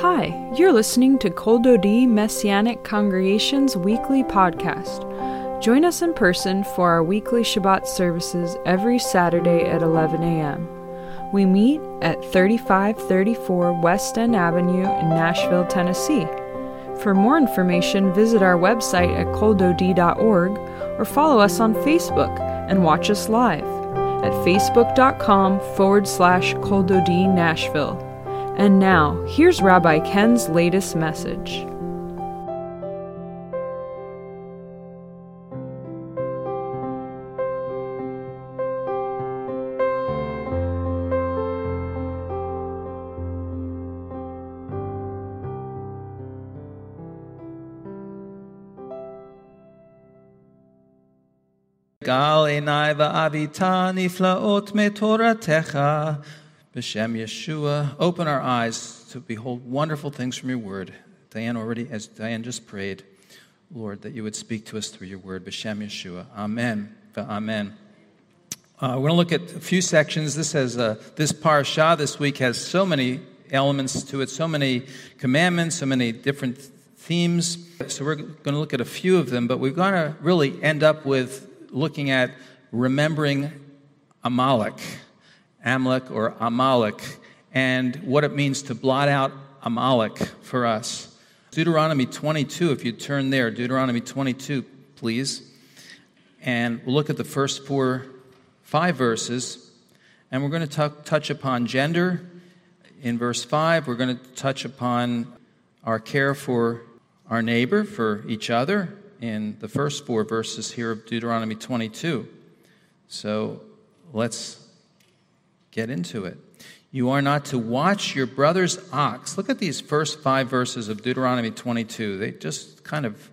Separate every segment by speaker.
Speaker 1: Hi, you're listening to Kol Dodi Messianic Congregation's weekly podcast. Join us in person for our weekly Shabbat services every Saturday at 11 a.m. We meet at 3534 West End Avenue in Nashville, Tennessee. For more information, visit our website at koldod.org or follow us on Facebook and watch us live at facebook.com forward slash koldodi Nashville. And now, here's Rabbi Ken's latest message.
Speaker 2: גל עיניי ואביתה נפלאות מתורתך. B'Shem Yeshua, open our eyes to behold wonderful things from your word. Diane already, as Diane just prayed, Lord, that you would speak to us through your word. B'Shem Yeshua. Amen. Amen. Uh, we're going to look at a few sections. This has uh, this parasha this week has so many elements to it, so many commandments, so many different themes. So we're going to look at a few of them, but we're going to really end up with looking at remembering Amalek. Amalek or Amalek, and what it means to blot out Amalek for us. Deuteronomy 22, if you turn there, Deuteronomy 22, please. And we'll look at the first four, five verses, and we're going to t- touch upon gender in verse 5. We're going to touch upon our care for our neighbor, for each other, in the first four verses here of Deuteronomy 22. So let's get into it. You are not to watch your brother's ox. Look at these first five verses of Deuteronomy 22. They just kind of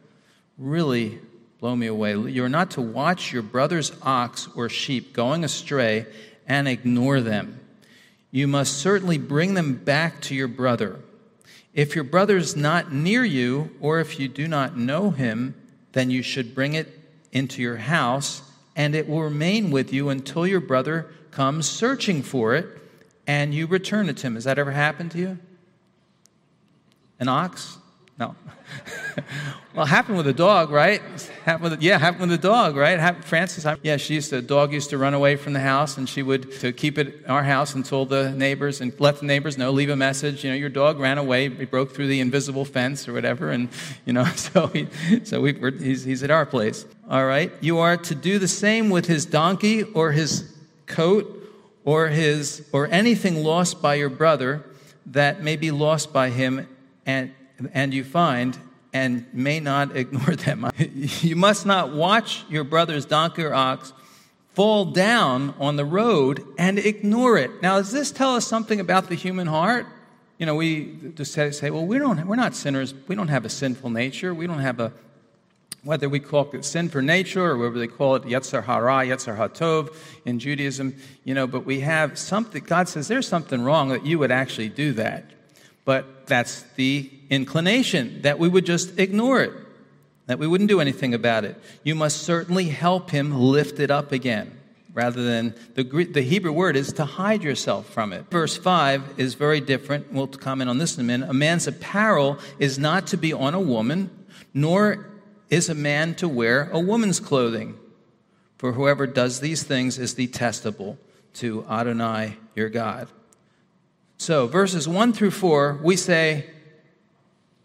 Speaker 2: really blow me away. You're not to watch your brother's ox or sheep going astray and ignore them. You must certainly bring them back to your brother. If your brother is not near you, or if you do not know him, then you should bring it into your house, and it will remain with you until your brother comes searching for it and you return it to him. Has that ever happened to you? An ox? No. well, it happened with a dog, right? Happened with, yeah, happened with a dog, right? Happened, Francis, I, yeah, she used to, the dog used to run away from the house, and she would to keep it our house and told the neighbors and let the neighbors know, leave a message. You know, your dog ran away, he broke through the invisible fence or whatever, and you know, so he, so we, he's, he's at our place. All right, you are to do the same with his donkey or his coat or his or anything lost by your brother that may be lost by him and and you find and may not ignore them. you must not watch your brother's donkey or ox fall down on the road and ignore it. Now, does this tell us something about the human heart? You know, we just say, well, we don't, we're not sinners. We don't have a sinful nature. We don't have a whether we call it sin for nature or whether they call it Yetzer Hara, Yetzer Hatov in Judaism, you know, but we have something, God says there's something wrong that you would actually do that. But that's the inclination, that we would just ignore it, that we wouldn't do anything about it. You must certainly help him lift it up again. Rather than the, the Hebrew word is to hide yourself from it. Verse 5 is very different. We'll comment on this in a minute. A man's apparel is not to be on a woman, nor is a man to wear a woman's clothing? For whoever does these things is detestable to Adonai your God. So, verses 1 through 4, we say,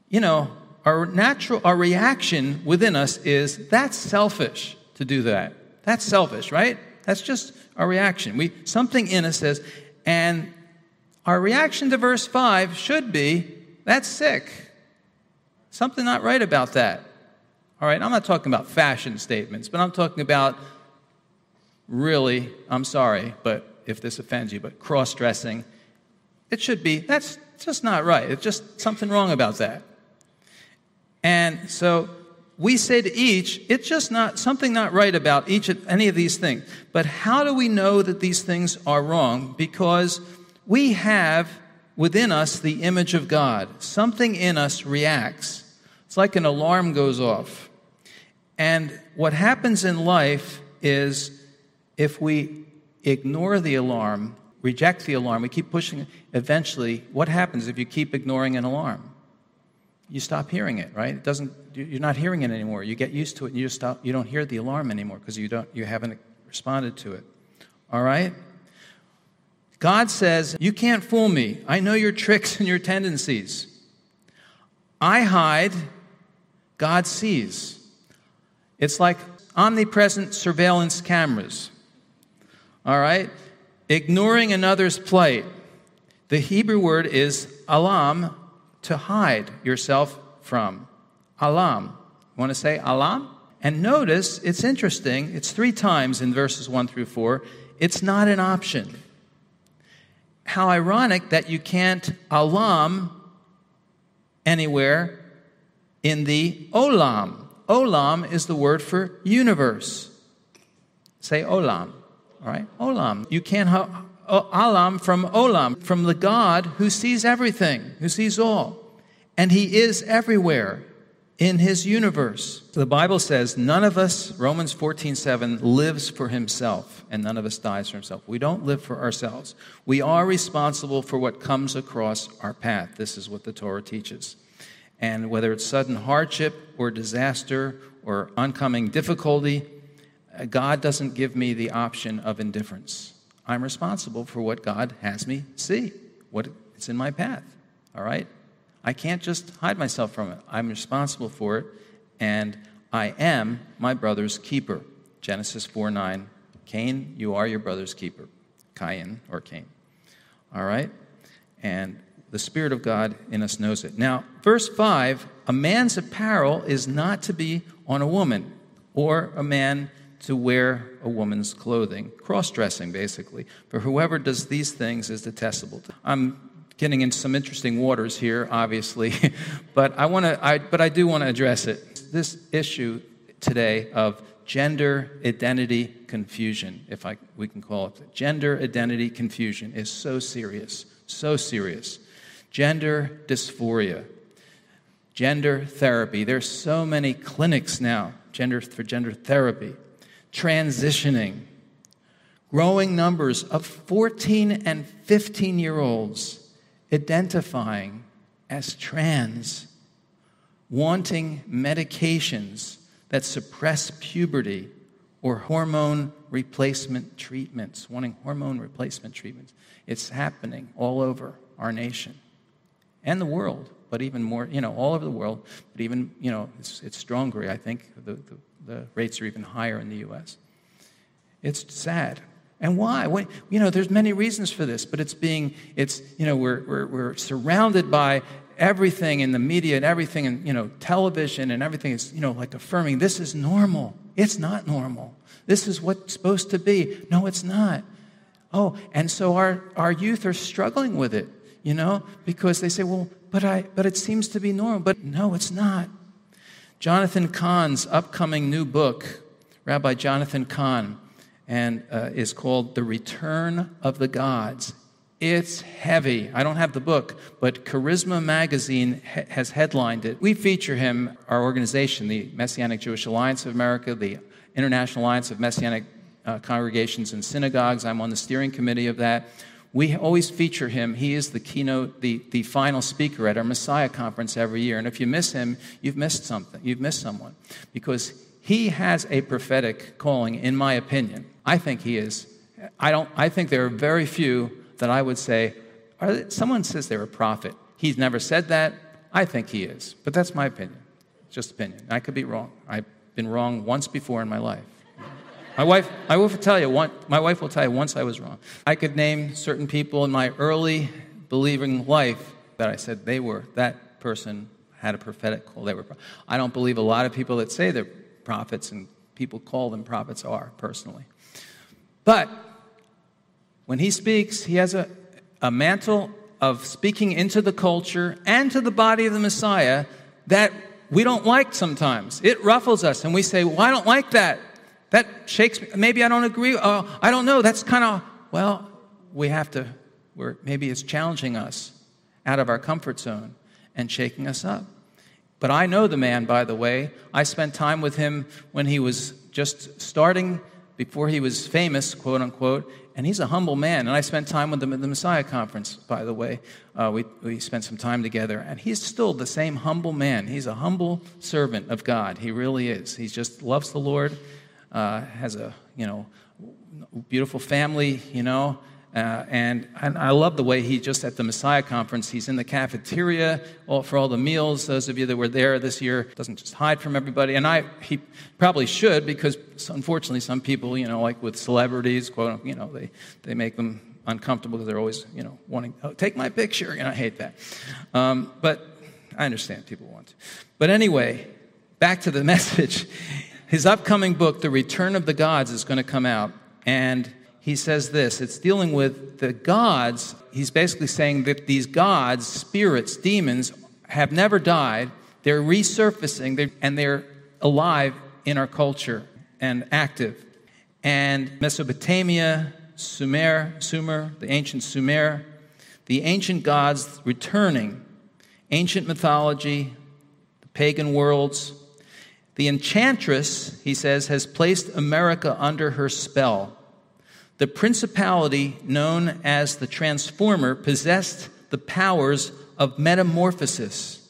Speaker 2: you know, our natural, our reaction within us is that's selfish to do that. That's selfish, right? That's just our reaction. We, something in us says, and our reaction to verse 5 should be, that's sick. Something not right about that. All right, I'm not talking about fashion statements, but I'm talking about really, I'm sorry, but if this offends you, but cross dressing. It should be, that's just not right. It's just something wrong about that. And so we say to each, it's just not something not right about each of any of these things. But how do we know that these things are wrong? Because we have within us the image of God. Something in us reacts. It's like an alarm goes off. And what happens in life is if we ignore the alarm, reject the alarm, we keep pushing it. Eventually, what happens if you keep ignoring an alarm? You stop hearing it, right? It doesn't, you're not hearing it anymore. You get used to it and you just stop, you don't hear the alarm anymore because you, don't, you haven't responded to it. All right? God says, You can't fool me. I know your tricks and your tendencies. I hide, God sees. It's like omnipresent surveillance cameras. All right? Ignoring another's plight. The Hebrew word is alam, to hide yourself from. Alam. Want to say alam? And notice, it's interesting, it's three times in verses 1 through 4. It's not an option. How ironic that you can't alam anywhere in the olam. Olam is the word for universe. Say olam, all right? Olam. You can't have alam from olam, from the God who sees everything, who sees all. And he is everywhere in his universe. The Bible says none of us, Romans 14 7, lives for himself, and none of us dies for himself. We don't live for ourselves. We are responsible for what comes across our path. This is what the Torah teaches. And whether it's sudden hardship or disaster or oncoming difficulty, uh, God doesn't give me the option of indifference. I'm responsible for what God has me see, what it's in my path. All right? I can't just hide myself from it. I'm responsible for it, and I am my brother's keeper. Genesis 4 9. Cain, you are your brother's keeper. Cain or Cain. All right? And the Spirit of God in us knows it. Now, verse 5 a man's apparel is not to be on a woman, or a man to wear a woman's clothing. Cross dressing, basically. For whoever does these things is detestable. I'm getting into some interesting waters here, obviously, but I want to. I, but I do want to address it. This issue today of gender identity confusion, if I, we can call it gender identity confusion, is so serious, so serious. Gender dysphoria, gender therapy. There's so many clinics now, gender for gender therapy, transitioning, growing numbers of 14 and 15 year olds identifying as trans, wanting medications that suppress puberty or hormone replacement treatments, wanting hormone replacement treatments. It's happening all over our nation and the world, but even more, you know, all over the world, but even, you know, it's, it's stronger. I think the, the, the rates are even higher in the U.S. It's sad. And why? You know, there's many reasons for this, but it's being, it's, you know, we're, we're, we're surrounded by everything in the media and everything and, you know, television and everything is, you know, like affirming this is normal. It's not normal. This is what's supposed to be. No, it's not. Oh, and so our, our youth are struggling with it, you know, because they say, well, but, I, but it seems to be normal. But no, it's not. Jonathan Cahn's upcoming new book, Rabbi Jonathan Cahn, and uh, is called The Return of the Gods. It's heavy. I don't have the book, but Charisma Magazine ha- has headlined it. We feature him, our organization, the Messianic Jewish Alliance of America, the International Alliance of Messianic uh, Congregations and Synagogues. I'm on the steering committee of that. We always feature him. He is the keynote, the, the final speaker at our Messiah conference every year. And if you miss him, you've missed something. You've missed someone. Because he has a prophetic calling, in my opinion. I think he is. I, don't, I think there are very few that I would say, are, someone says they're a prophet. He's never said that. I think he is. But that's my opinion. Just opinion. I could be wrong. I've been wrong once before in my life. My wife, my wife will tell you. One, my wife will tell you once I was wrong. I could name certain people in my early believing life that I said they were that person had a prophetic call. They were. I don't believe a lot of people that say they're prophets and people call them prophets are, personally. But when he speaks, he has a, a mantle of speaking into the culture and to the body of the Messiah that we don't like sometimes. It ruffles us, and we say, Well, I don't like that. That shakes me. Maybe I don't agree. Uh, I don't know. That's kind of, well, we have to, we're, maybe it's challenging us out of our comfort zone and shaking us up. But I know the man, by the way. I spent time with him when he was just starting before he was famous, quote unquote, and he's a humble man. And I spent time with him at the Messiah conference, by the way. Uh, we, we spent some time together, and he's still the same humble man. He's a humble servant of God. He really is. He just loves the Lord, uh, has a you know beautiful family, you know, uh, and, and, I love the way he just at the Messiah conference, he's in the cafeteria all, for all the meals. Those of you that were there this year, doesn't just hide from everybody. And I, he probably should because unfortunately some people, you know, like with celebrities, quote, you know, they, they make them uncomfortable because they're always, you know, wanting, oh, take my picture. And I hate that. Um, but I understand people want to. But anyway, back to the message. His upcoming book, The Return of the Gods, is going to come out. And he says this it's dealing with the gods. He's basically saying that these gods, spirits, demons, have never died. They're resurfacing and they're alive in our culture and active. And Mesopotamia, Sumer, Sumer, the ancient Sumer, the ancient gods returning, ancient mythology, the pagan worlds. The enchantress, he says, has placed America under her spell. The principality known as the transformer possessed the powers of metamorphosis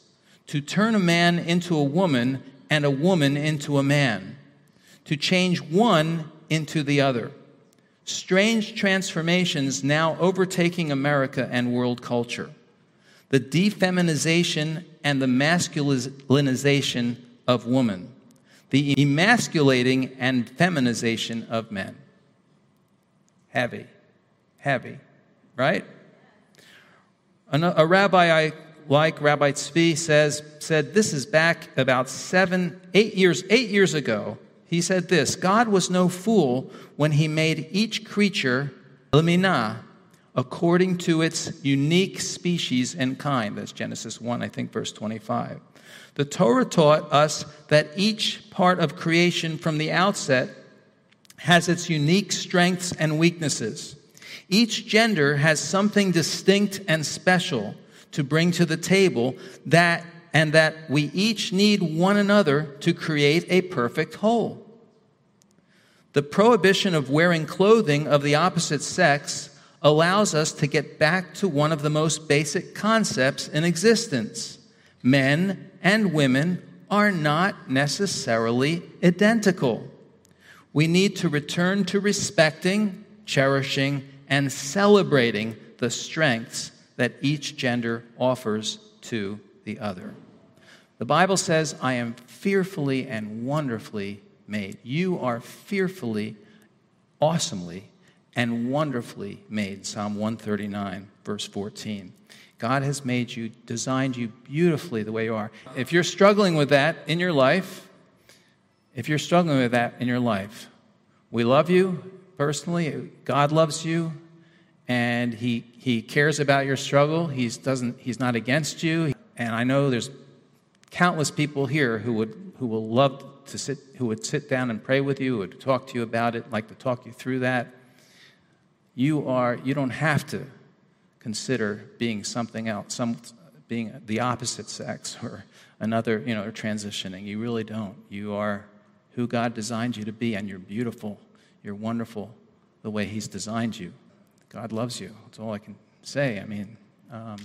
Speaker 2: to turn a man into a woman and a woman into a man, to change one into the other. Strange transformations now overtaking America and world culture. The defeminization and the masculinization of woman. The emasculating and feminization of men heavy, heavy, right? A, rabbi I like, Rabbi Tzvi, says, said this is back about seven, eight years, eight years ago. He said this God was no fool when he made each creature lamina according to its unique species and kind. That's Genesis 1, I think, verse 25. The Torah taught us that each part of creation from the outset has its unique strengths and weaknesses. Each gender has something distinct and special to bring to the table that and that we each need one another to create a perfect whole. The prohibition of wearing clothing of the opposite sex allows us to get back to one of the most basic concepts in existence. Men and women are not necessarily identical we need to return to respecting, cherishing, and celebrating the strengths that each gender offers to the other. The Bible says, I am fearfully and wonderfully made. You are fearfully, awesomely, and wonderfully made. Psalm 139, verse 14. God has made you, designed you beautifully the way you are. If you're struggling with that in your life, if you're struggling with that in your life, we love you personally. God loves you, and He, he cares about your struggle. He's, doesn't, he's not against you. And I know there's countless people here who would who will love to sit who would sit down and pray with you, would talk to you about it, like to talk you through that. You are you don't have to consider being something else, some being the opposite sex or another, you know, or transitioning. You really don't. You are who God designed you to be, and you're beautiful. You're wonderful the way He's designed you. God loves you. That's all I can say. I mean, um,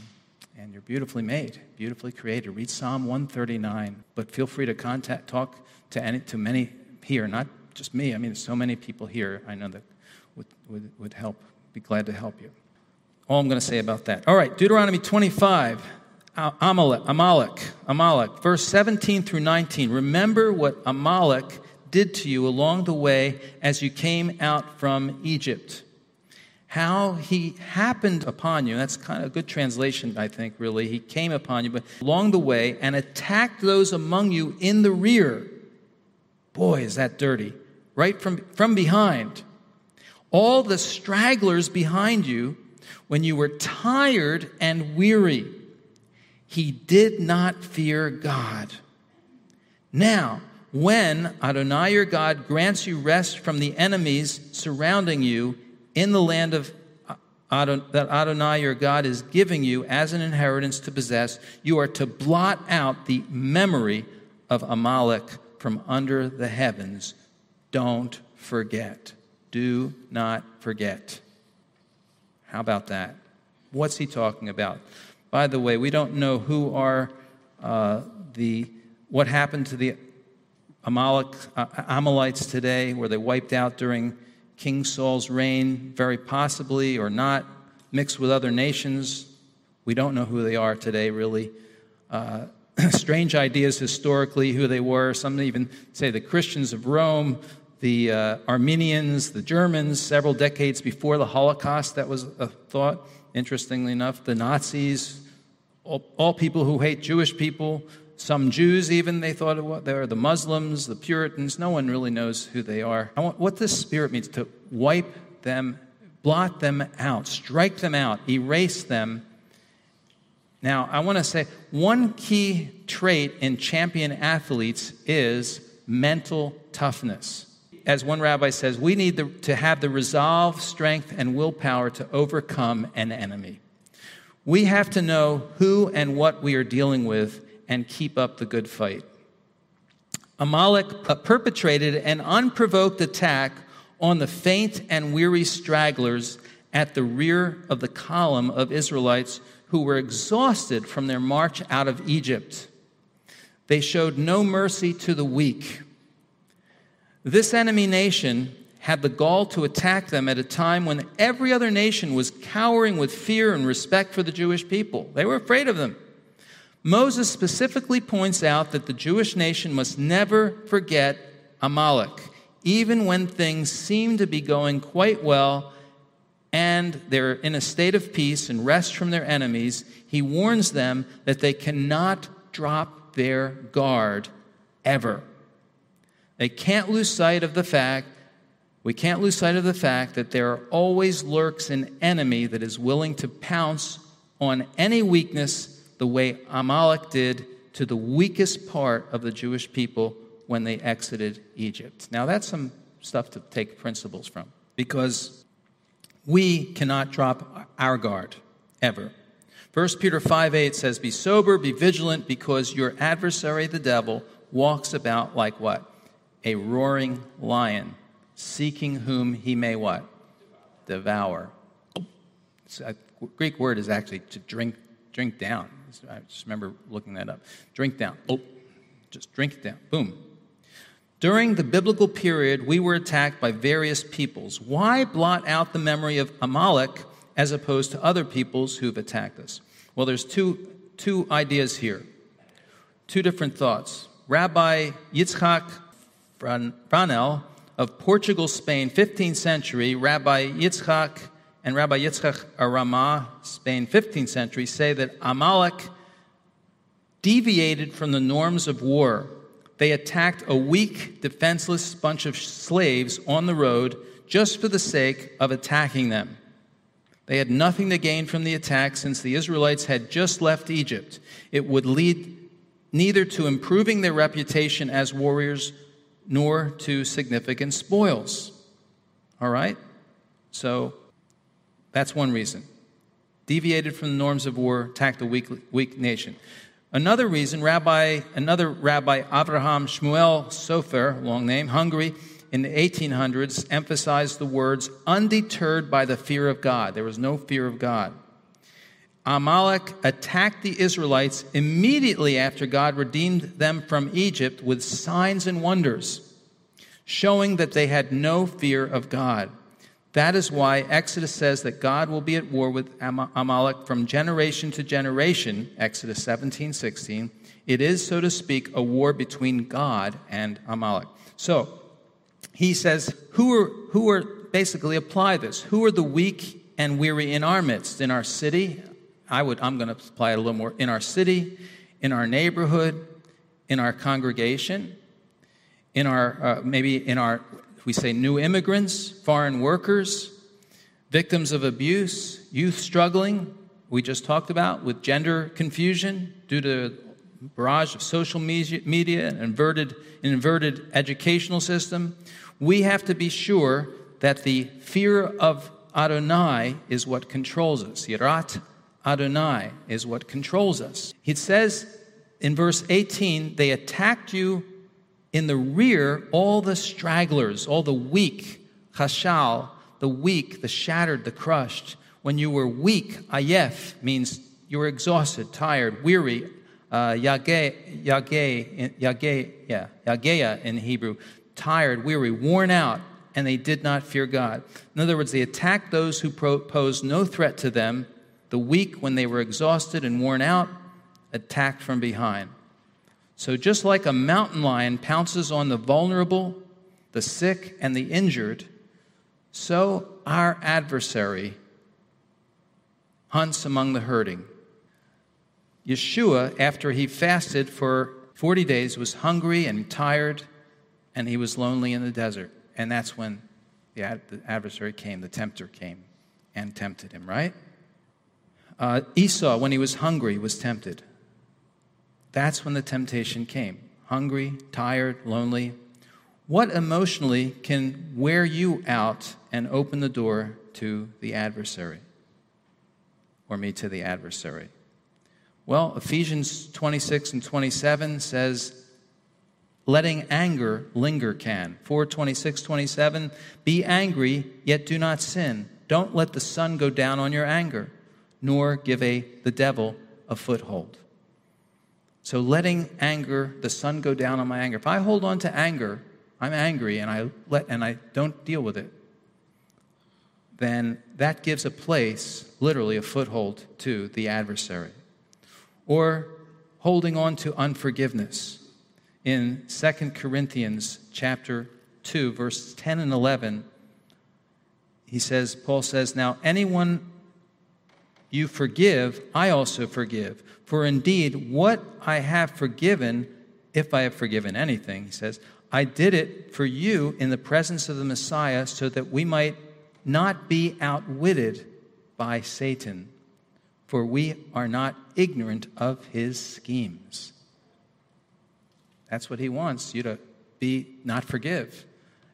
Speaker 2: and you're beautifully made, beautifully created. Read Psalm 139, but feel free to contact, talk to, any, to many here, not just me. I mean, so many people here I know that would, would, would help, be glad to help you. All I'm going to say about that. All right, Deuteronomy 25. Amalek, Amalek, Amalek, verse 17 through 19. Remember what Amalek did to you along the way as you came out from Egypt. How he happened upon you. That's kind of a good translation, I think, really. He came upon you, but along the way and attacked those among you in the rear. Boy, is that dirty. Right from, from behind. All the stragglers behind you when you were tired and weary he did not fear God. Now, when Adonai your God grants you rest from the enemies surrounding you in the land of Adon- that Adonai your God is giving you as an inheritance to possess, you are to blot out the memory of Amalek from under the heavens. Don't forget. Do not forget. How about that? What's he talking about? By the way, we don't know who are uh, the what happened to the Amalek, uh, today. Were they wiped out during King Saul's reign? Very possibly, or not, mixed with other nations. We don't know who they are today, really. Uh, strange ideas historically who they were. Some even say the Christians of Rome, the uh, Armenians, the Germans, several decades before the Holocaust, that was a thought. Interestingly enough, the Nazis, all, all people who hate Jewish people, some Jews even, they thought it was, they were the Muslims, the Puritans. No one really knows who they are. Want, what this spirit means to wipe them, blot them out, strike them out, erase them now, I want to say one key trait in champion athletes is mental toughness. As one rabbi says, we need the, to have the resolve, strength, and willpower to overcome an enemy. We have to know who and what we are dealing with and keep up the good fight. Amalek perpetrated an unprovoked attack on the faint and weary stragglers at the rear of the column of Israelites who were exhausted from their march out of Egypt. They showed no mercy to the weak. This enemy nation had the gall to attack them at a time when every other nation was cowering with fear and respect for the Jewish people. They were afraid of them. Moses specifically points out that the Jewish nation must never forget Amalek, even when things seem to be going quite well and they're in a state of peace and rest from their enemies, he warns them that they cannot drop their guard ever. They can't lose sight of the fact, we can't lose sight of the fact that there always lurks an enemy that is willing to pounce on any weakness the way Amalek did to the weakest part of the Jewish people when they exited Egypt. Now, that's some stuff to take principles from because we cannot drop our guard ever. 1 Peter 5 8 says, Be sober, be vigilant, because your adversary, the devil, walks about like what? A roaring lion, seeking whom he may what? Devour. A Greek word is actually to drink, drink down. I just remember looking that up. Drink down. Oh, just drink it down. Boom. During the biblical period, we were attacked by various peoples. Why blot out the memory of Amalek as opposed to other peoples who've attacked us? Well, there's two, two ideas here, two different thoughts. Rabbi Yitzchak Abravanel of Portugal, Spain, 15th century, Rabbi Yitzchak and Rabbi Yitzchak Arama, Spain, 15th century, say that Amalek deviated from the norms of war they attacked a weak, defenseless bunch of slaves on the road just for the sake of attacking them. They had nothing to gain from the attack since the Israelites had just left Egypt. It would lead neither to improving their reputation as warriors nor to significant spoils. All right? So that's one reason. Deviated from the norms of war, attacked a weak, weak nation. Another reason, Rabbi, another Rabbi Avraham Shmuel Sofer, long name, Hungary, in the 1800s, emphasized the words undeterred by the fear of God. There was no fear of God. Amalek attacked the Israelites immediately after God redeemed them from Egypt with signs and wonders, showing that they had no fear of God. That is why Exodus says that God will be at war with Amalek from generation to generation, Exodus 17, 16. It is, so to speak, a war between God and Amalek. So, he says, who are, who are, basically apply this. Who are the weak and weary in our midst? In our city? I would, I'm going to apply it a little more. In our city, in our neighborhood, in our congregation, in our, uh, maybe in our we say new immigrants, foreign workers, victims of abuse, youth struggling, we just talked about, with gender confusion due to barrage of social media and inverted, inverted educational system. We have to be sure that the fear of Adonai is what controls us. Yirat Adonai is what controls us. It says in verse 18, they attacked you In the rear, all the stragglers, all the weak, chashal, the weak, the shattered, the crushed. When you were weak, ayef means you were exhausted, tired, weary. Uh, yage, yage, yage, yeah, in Hebrew, tired, weary, worn out, and they did not fear God. In other words, they attacked those who posed no threat to them. The weak, when they were exhausted and worn out, attacked from behind. So, just like a mountain lion pounces on the vulnerable, the sick, and the injured, so our adversary hunts among the hurting. Yeshua, after he fasted for 40 days, was hungry and tired, and he was lonely in the desert. And that's when the, ad- the adversary came, the tempter came and tempted him, right? Uh, Esau, when he was hungry, was tempted. That's when the temptation came. Hungry, tired, lonely. What emotionally can wear you out and open the door to the adversary? Or me to the adversary? Well, Ephesians 26 and 27 says, letting anger linger can. 426, 27, be angry, yet do not sin. Don't let the sun go down on your anger, nor give a, the devil a foothold. So letting anger, the sun go down on my anger. If I hold on to anger, I'm angry and I let and I don't deal with it, then that gives a place, literally a foothold to the adversary. Or holding on to unforgiveness. In 2 Corinthians chapter 2 verses 10 and 11, he says Paul says, "Now anyone you forgive, I also forgive. For indeed, what I have forgiven, if I have forgiven anything, he says, I did it for you in the presence of the Messiah so that we might not be outwitted by Satan, for we are not ignorant of his schemes. That's what he wants you to be, not forgive.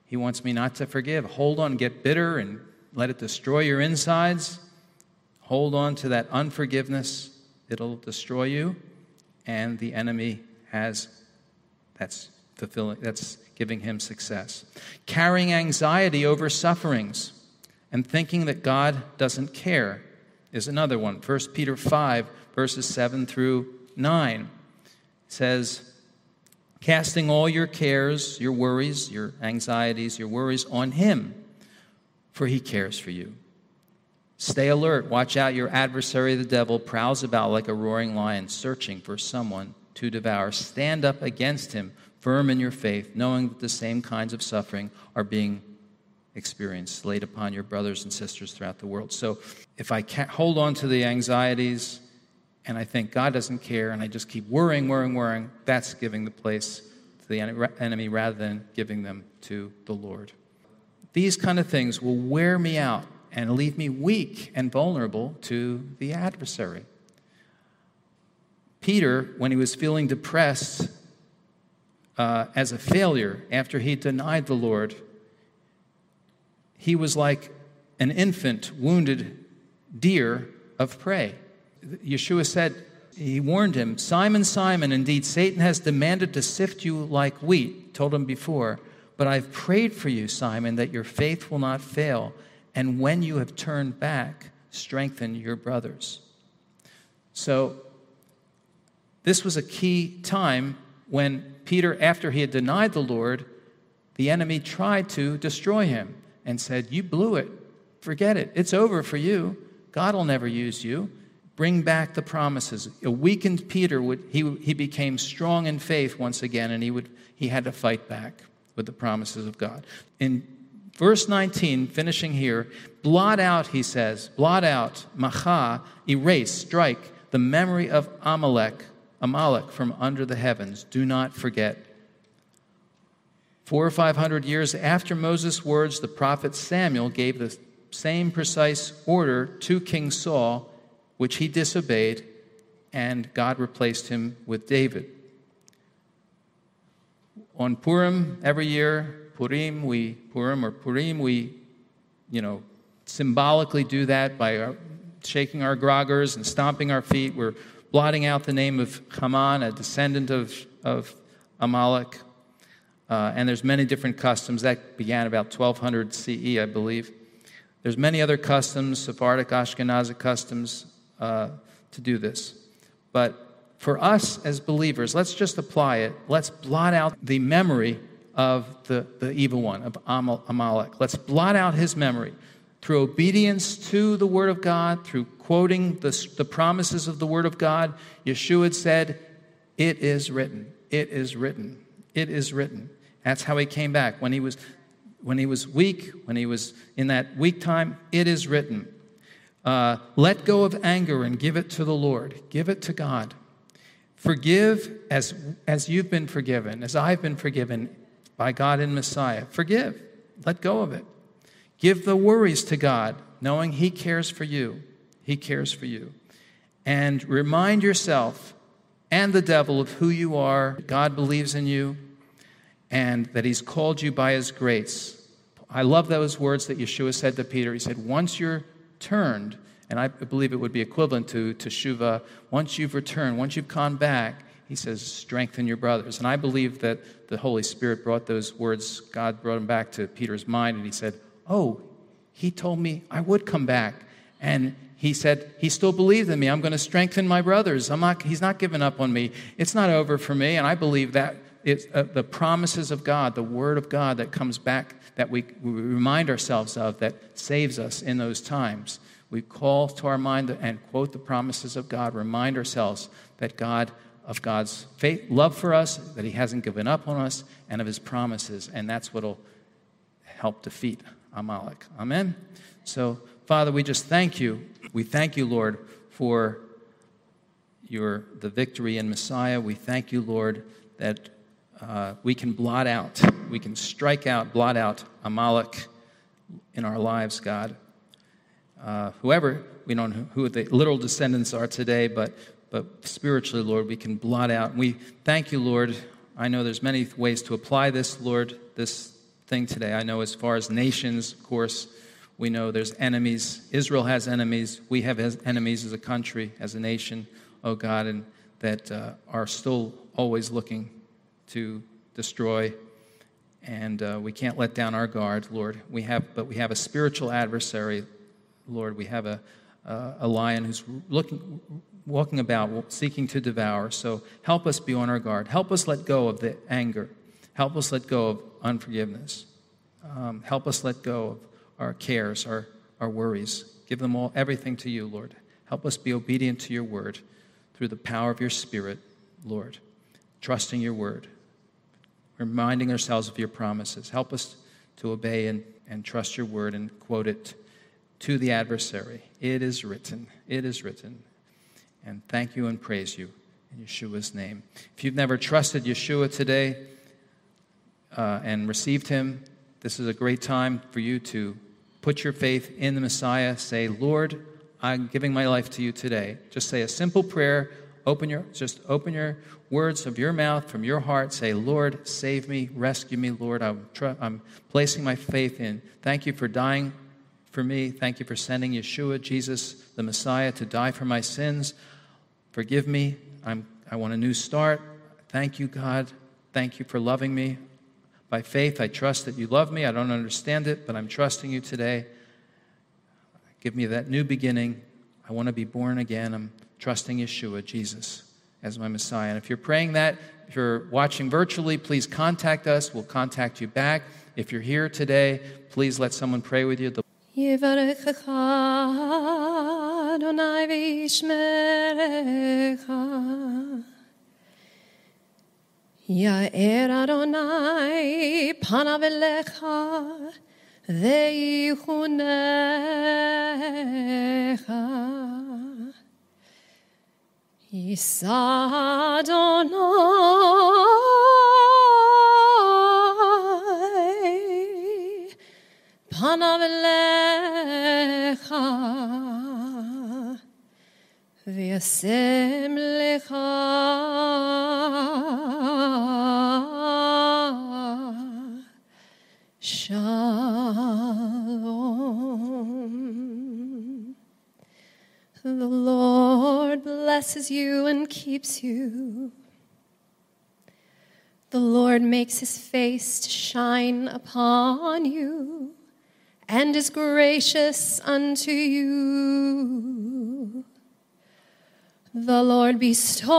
Speaker 2: He wants me not to forgive. Hold on, get bitter, and let it destroy your insides. Hold on to that unforgiveness, it'll destroy you, and the enemy has that's fulfilling that's giving him success. Carrying anxiety over sufferings and thinking that God doesn't care is another one. 1 Peter 5 verses 7 through 9 says casting all your cares, your worries, your anxieties, your worries on him for he cares for you. Stay alert. Watch out. Your adversary, the devil, prowls about like a roaring lion, searching for someone to devour. Stand up against him, firm in your faith, knowing that the same kinds of suffering are being experienced, laid upon your brothers and sisters throughout the world. So if I can't hold on to the anxieties and I think God doesn't care and I just keep worrying, worrying, worrying, that's giving the place to the enemy rather than giving them to the Lord. These kind of things will wear me out and leave me weak and vulnerable to the adversary. Peter, when he was feeling depressed uh, as a failure after he denied the Lord, he was like an infant wounded deer of prey. Yeshua said, he warned him, Simon, Simon, indeed Satan has demanded to sift you like wheat, told him before, but I've prayed for you, Simon, that your faith will not fail and when you have turned back, strengthen your brothers. So, this was a key time when Peter, after he had denied the Lord, the enemy tried to destroy him and said, You blew it. Forget it. It's over for you. God will never use you. Bring back the promises. A weakened Peter would he, he became strong in faith once again, and he would he had to fight back with the promises of God. In Verse 19, finishing here, blot out, he says, blot out, macha, erase, strike the memory of Amalek, Amalek from under the heavens. Do not forget. Four or five hundred years after Moses' words, the prophet Samuel gave the same precise order to King Saul, which he disobeyed, and God replaced him with David. On Purim, every year, Purim, we Purim or Purim, we, you know, symbolically do that by our, shaking our groggers and stomping our feet. We're blotting out the name of Haman, a descendant of, of Amalek. Uh, and there's many different customs. That began about 1200 CE, I believe. There's many other customs, Sephardic, Ashkenazic customs, uh, to do this. But for us as believers, let's just apply it. Let's blot out the memory of the, the evil one, of Amalek. Let's blot out his memory through obedience to the Word of God, through quoting the, the promises of the Word of God. Yeshua had said, It is written. It is written. It is written. That's how he came back. When he was, when he was weak, when he was in that weak time, it is written. Uh, let go of anger and give it to the Lord. Give it to God. Forgive as, as you've been forgiven, as I've been forgiven by God in Messiah. Forgive. Let go of it. Give the worries to God, knowing He cares for you. He cares for you. And remind yourself and the devil of who you are. God believes in you and that He's called you by His grace. I love those words that Yeshua said to Peter. He said, Once you're turned, and I believe it would be equivalent to teshuva. Once you've returned, once you've come back, he says, strengthen your brothers. And I believe that the Holy Spirit brought those words, God brought them back to Peter's mind, and he said, Oh, he told me I would come back. And he said, He still believed in me. I'm going to strengthen my brothers. I'm not, he's not giving up on me. It's not over for me. And I believe that it's uh, the promises of God, the word of God that comes back, that we, we remind ourselves of, that saves us in those times. We call to our mind and quote the promises of God, remind ourselves that God, of God's faith, love for us, that He hasn't given up on us, and of His promises. And that's what will help defeat Amalek. Amen? So, Father, we just thank you. We thank you, Lord, for your, the victory in Messiah. We thank you, Lord, that uh, we can blot out, we can strike out, blot out Amalek in our lives, God uh, whoever, we don't know who the literal descendants are today, but, but spiritually, Lord, we can blot out. We thank you, Lord. I know there's many ways to apply this, Lord, this thing today. I know as far as nations, of course, we know there's enemies. Israel has enemies. We have enemies as a country, as a nation, oh God, and that uh, are still always looking to destroy. And uh, we can't let down our guard, Lord. We have, but we have a spiritual adversary, Lord, we have a, uh, a lion who's looking, walking about, seeking to devour. So help us be on our guard. Help us let go of the anger. Help us let go of unforgiveness. Um, help us let go of our cares, our, our worries. Give them all, everything to you, Lord. Help us be obedient to your word through the power of your Spirit, Lord. Trusting your word, reminding ourselves of your promises. Help us to obey and, and trust your word and quote it to the adversary. It is written. It is written. And thank you and praise you in Yeshua's name. If you've never trusted Yeshua today uh, and received him, this is a great time for you to put your faith in the Messiah. Say, Lord, I'm giving my life to you today. Just say a simple prayer. Open your, just open your words of your mouth, from your heart. Say, Lord, save me, rescue me, Lord. I'm, tr- I'm placing my faith in. Thank you for dying for me. Thank you for sending Yeshua, Jesus, the Messiah, to die for my sins. Forgive me. I'm, I want a new start. Thank you, God. Thank you for loving me. By faith, I trust that you love me. I don't understand it, but I'm trusting you today. Give me that new beginning. I want to be born again. I'm trusting Yeshua, Jesus, as my Messiah. And if you're praying that, if you're watching virtually, please contact us. We'll contact you back. If you're here today, please let someone pray with you.
Speaker 3: יברכך אדוני וישמרך יאר אדוני פניו אליך ויחונך יישא אדוני פניו אליך וישם לך Shalom. The Lord blesses you and keeps you. The Lord makes his face to shine upon you and is gracious unto you. The Lord bestows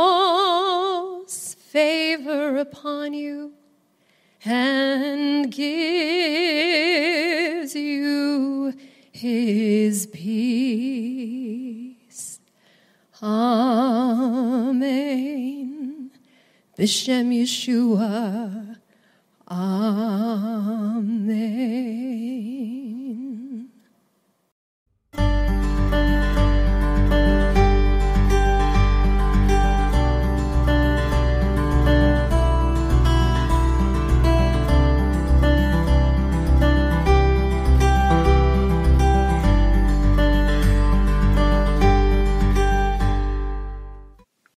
Speaker 3: favor upon you and gives you his peace. Amen. B'Shem Yeshua. Amen.